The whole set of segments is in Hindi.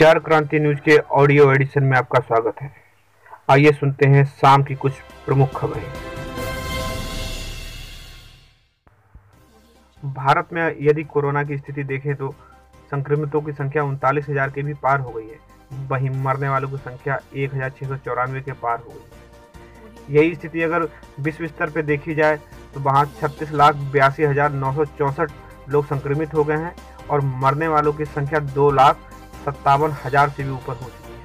विचार क्रांति न्यूज़ के ऑडियो एडिशन में आपका स्वागत है। आइए सुनते हैं शाम की कुछ प्रमुख खबरें। भारत में यदि कोरोना की स्थिति देखें तो संक्रमितों की संख्या उनतालीस हज़ार के भी पार हो गई है। वहीं मरने वालों की संख्या एक हज़ार छः सौ चौरानवे के पार हो गई है। यही स्थिति अगर विश्व स्तर पर देखी जाए तो वहाँ छत्तीस लाख बयासी हज़ार नौ सौ चौंसठ लोग संक्रमित हो गए हैं और मरने वालों की संख्या दो लाख सत्तावन हज़ार से भी ऊपर हो चुकी है।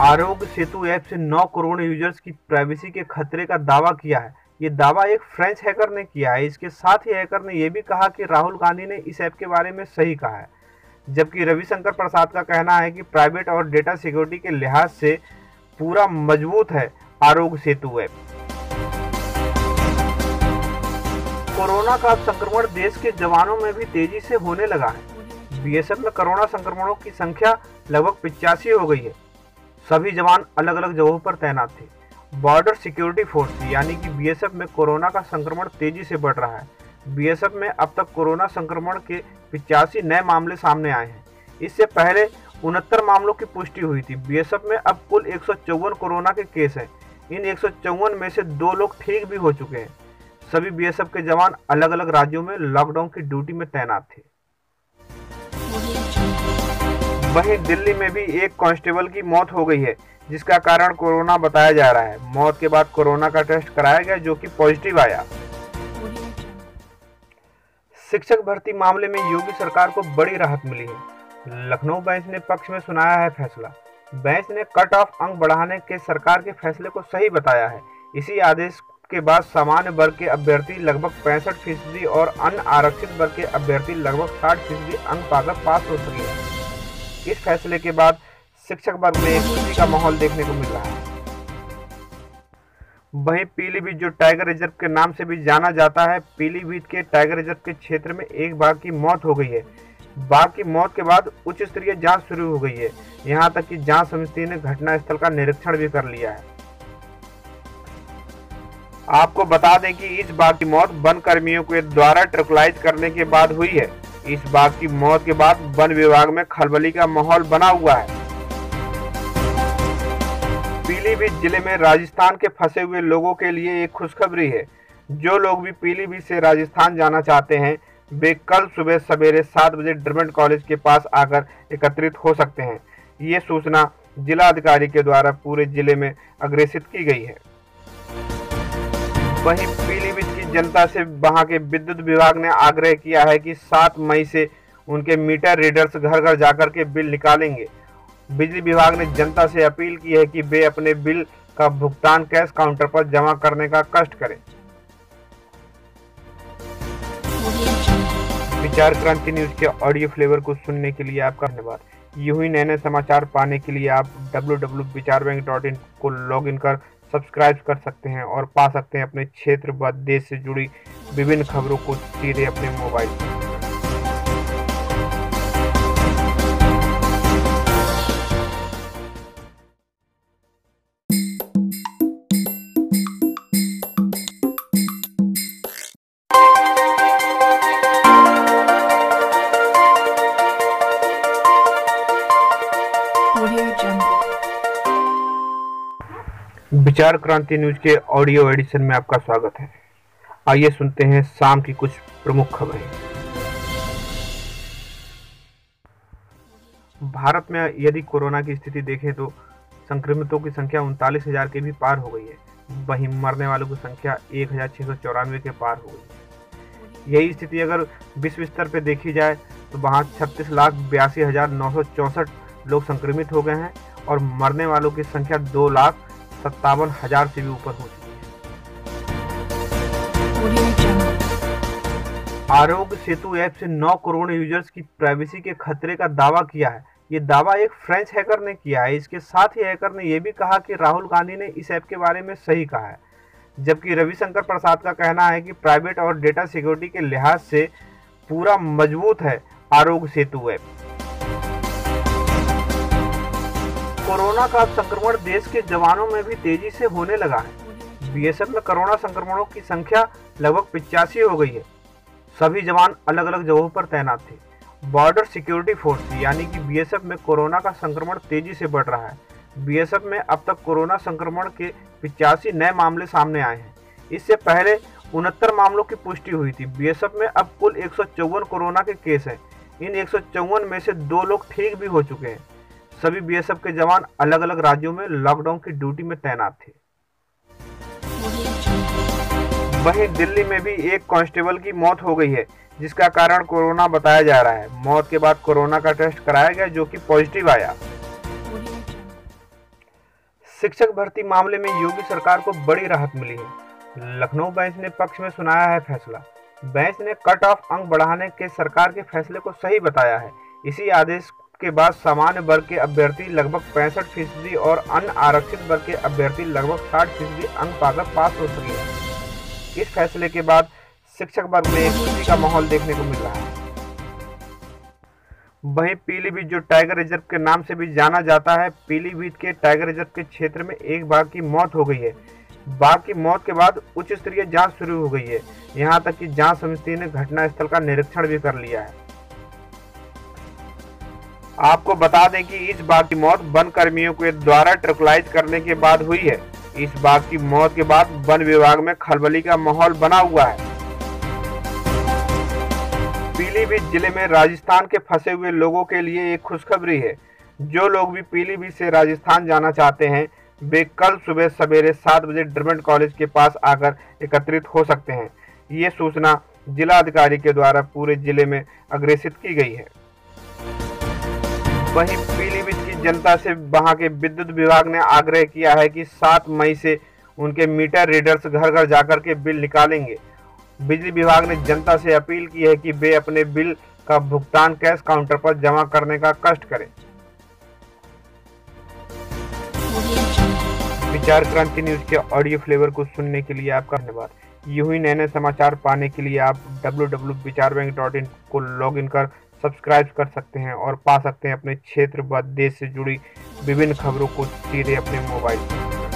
आरोग्य सेतु ऐप से 9 करोड़ यूज़र्स की प्राइवेसी के खतरे का दावा किया है। ये दावा एक फ्रेंच हैकर ने किया है। इसके साथ ही हैकर ने यह भी कहा कि राहुल गांधी ने इस ऐप के बारे में सही कहा है। जबकि रविशंकर प्रसाद का कहना है कि प्राइवेट और डेटा सिक्योरिटी के लिहाज से पूरा मज़बूत है आरोग्य सेतु ऐप। कोरोना का संक्रमण देश के जवानों में भी तेज़ी से होने लगा है। बीएसएफ में कोरोना संक्रमणों की संख्या लगभग पिचासी हो गई है। सभी जवान अलग अलग जगहों पर तैनात थे। बॉर्डर सिक्योरिटी फोर्स, यानी कि बीएसएफ में कोरोना का संक्रमण तेज़ी से बढ़ रहा है। बीएसएफ में अब तक कोरोना संक्रमण के पिचासी नए मामले सामने आए हैं। इससे पहले उनहत्तर मामलों की पुष्टि हुई थी। बीएसएफ में अब कुल एक सौ चौवन कोरोना के केस हैं। इन एक सौ चौवन में से दो लोग ठीक भी हो चुके हैं। सभी बीएसएफ के जवान अलग अलग राज्यों में लॉकडाउन की ड्यूटी में तैनात थे। वहीं दिल्ली में भी एक कांस्टेबल की मौत हो गई है, जिसका कारण कोरोना बताया जा रहा है। मौत के बाद कोरोना का टेस्ट कराया गया, जो कि पॉजिटिव आया। शिक्षक भर्ती मामले में योगी सरकार को बड़ी राहत मिली है। लखनऊ बेंच ने पक्ष में सुनाया है फैसला। बेंच ने कट ऑफ़ अंक बढ़ाने के सरकार के फैसले को सही बताया है। इसी आदेश के बाद सामान्य वर्ग के अभ्यर्थी लगभग पैंसठ फ़ीसदी और अन्य आरक्षित वर्ग के अभ्यर्थी लगभग साठ फ़ीसदी अंक पाकर पास हो सके। इस फैसले के बाद शिक्षक वर्ग में खुशी का माहौल देखने को मिल रहा है। वहीं पीलीभीत जो टाइगर रिज़र्व के नाम से भी जाना जाता है, पीलीभीत के टाइगर रिज़र्व के क्षेत्र में एक बाघ की मौत हो गई है। बाघ की मौत के बाद उच्च स्तरीय जाँच शुरू हो गई है। यहाँ तक कि जाँच समिति ने घटनास्थल का निरीक्षण भी कर लिया है। आपको बता दें कि इस बाघ की मौत वन कर्मियों के द्वारा ट्रकलाइज करने के बाद हुई है। इस बाघ की मौत के बाद वन विभाग में खलबली का माहौल बना हुआ है। पीलीभीत ज़िले में राजस्थान के फंसे हुए लोगों के लिए एक खुशखबरी है। जो लोग भी पीलीभीत से राजस्थान जाना चाहते हैं, वे कल सुबह सवेरे सात बजे ड्रमेंट कॉलेज के पास आकर एकत्रित हो सकते हैं। ये सूचना जिला अधिकारी के द्वारा पूरे ज़िले में अग्रेसित की गई है। वहीं पीलीभीत की जनता से वहाँ के विद्युत विभाग ने आग्रह किया है कि 7 मई से उनके मीटर रीडर्स घर घर जाकर के बिल निकालेंगे। बिजली विभाग ने जनता से अपील की है कि वे अपने बिल का भुगतान कैश काउंटर पर जमा करने का कष्ट करें। विचार क्रांति न्यूज़ के ऑडियो फ्लेवर को सुनने के लिए आपका धन्यवाद। यूँ ही नए नए समाचार पाने के लिए आप www.vicharbank.in को लॉगिन कर सब्सक्राइब कर सकते हैं और पा सकते हैं अपने क्षेत्र व देश से जुड़ी विभिन्न खबरों को सीधे अपने मोबाइल पर विचार क्रांति न्यूज़ के ऑडियो एडिशन में आपका स्वागत है। आइए सुनते हैं शाम की कुछ प्रमुख खबरें। भारत में यदि कोरोना की स्थिति देखें तो संक्रमितों की संख्या उनतालीस हज़ार के भी पार हो गई है। वहीं मरने वालों की संख्या एक हज़ार छः सौ चौरानवे के पार हो गई यही स्थिति अगर विश्व स्तर पर देखी जाए तो वहाँ छत्तीस लाख बयासी हज़ार नौ सौ चौंसठ लोग संक्रमित हो गए हैं और मरने वालों की संख्या दो लाख सत्तावन हज़ार से भी ऊपर हो चुकी है। आरोग्य सेतु ऐप से 9 करोड़ यूज़र्स की प्राइवेसी के खतरे का दावा किया है। ये दावा एक फ्रेंच हैकर ने किया है। इसके साथ ही हैकर ने यह भी कहा कि राहुल गांधी ने इस ऐप के बारे में सही कहा है। जबकि रविशंकर प्रसाद का कहना है कि प्राइवेट और डेटा सिक्योरिटी के लिहाज से पूरा मज़बूत है आरोग्य सेतु ऐप। कोरोना का संक्रमण देश के जवानों में भी तेज़ी से होने लगा है। बीएसएफ में कोरोना संक्रमणों की संख्या लगभग पिचासी हो गई है। सभी जवान अलग अलग जगहों पर तैनात थे। बॉर्डर सिक्योरिटी फोर्स, यानी कि बीएसएफ में कोरोना का संक्रमण तेज़ी से बढ़ रहा है। बीएसएफ में अब तक कोरोना संक्रमण के पिचासी नए मामले सामने आए हैं। इससे पहले उनहत्तर मामलों की पुष्टि हुई थी। बीएसएफ में अब कुल एक सौ चौवन कोरोना के केस हैं। इन एक सौ चौवन में से दो लोग ठीक भी हो चुके हैं। सभी बीएसएफ के जवान अलग अलग राज्यों में लॉकडाउन की ड्यूटी में तैनात थे। वहीं दिल्ली में भी एक कांस्टेबल की मौत हो गई है, जिसका कारण कोरोना बताया जा रहा है। मौत के बाद कोरोना का टेस्ट कराया गया, जो कि पॉजिटिव आया। शिक्षक भर्ती मामले में योगी सरकार को बड़ी राहत मिली है। लखनऊ बेंच ने पक्ष में सुनाया है फैसला। बेंच ने कट ऑफ़ अंक बढ़ाने के सरकार के फैसले को सही बताया है। इसी आदेश के बाद सामान्य वर्ग के अभ्यर्थी लगभग पैंसठ फ़ीसदी और अन्य आरक्षित वर्ग के अभ्यर्थी लगभग साठ फ़ीसदी अंक पाकर पास हो सके। इस फैसले के बाद शिक्षक वर्ग में खुशी का माहौल देखने को मिल रहा है। वहीं पीलीभीत जो टाइगर रिज़र्व के नाम से भी जाना जाता है, पीलीभीत के टाइगर रिज़र्व के क्षेत्र में एक बाघ की मौत हो गई है। बाघ की मौत के बाद उच्च स्तरीय जाँच शुरू हो गई है। यहाँ तक कि जाँच समिति ने घटनास्थल का निरीक्षण भी कर लिया है। आपको बता दें कि इस बाघ की मौत वन कर्मियों के द्वारा ट्रकलाइज करने के बाद हुई है। इस बाघ की मौत के बाद वन विभाग में खलबली का माहौल बना हुआ है। पीलीभीत ज़िले में राजस्थान के फंसे हुए लोगों के लिए एक खुशखबरी है। जो लोग भी पीलीभीत से राजस्थान जाना चाहते हैं, वे कल सुबह सवेरे सात बजे ड्रमेंट कॉलेज के पास आकर एकत्रित हो सकते हैं। ये सूचना जिला अधिकारी के द्वारा पूरे ज़िले में अग्रेसित की गई है। वहीं पीलीभीत की जनता से वहाँ के विद्युत विभाग ने आग्रह किया है कि 7 मई से उनके मीटर रीडर्स घर घर जाकर के बिल निकालेंगे। बिजली विभाग ने जनता से अपील की है कि वे अपने बिल का भुगतान कैश काउंटर पर जमा करने का कष्ट करें। विचार क्रांति न्यूज़ के ऑडियो फ्लेवर को सुनने के लिए आपका धन्यवाद। यूँ ही नए नए समाचार पाने के लिए आप www.vicharbank.in को लॉगिन कर सब्सक्राइब कर सकते हैं और पा सकते हैं अपने क्षेत्र व देश से जुड़ी विभिन्न खबरों को सीधे अपने मोबाइल पर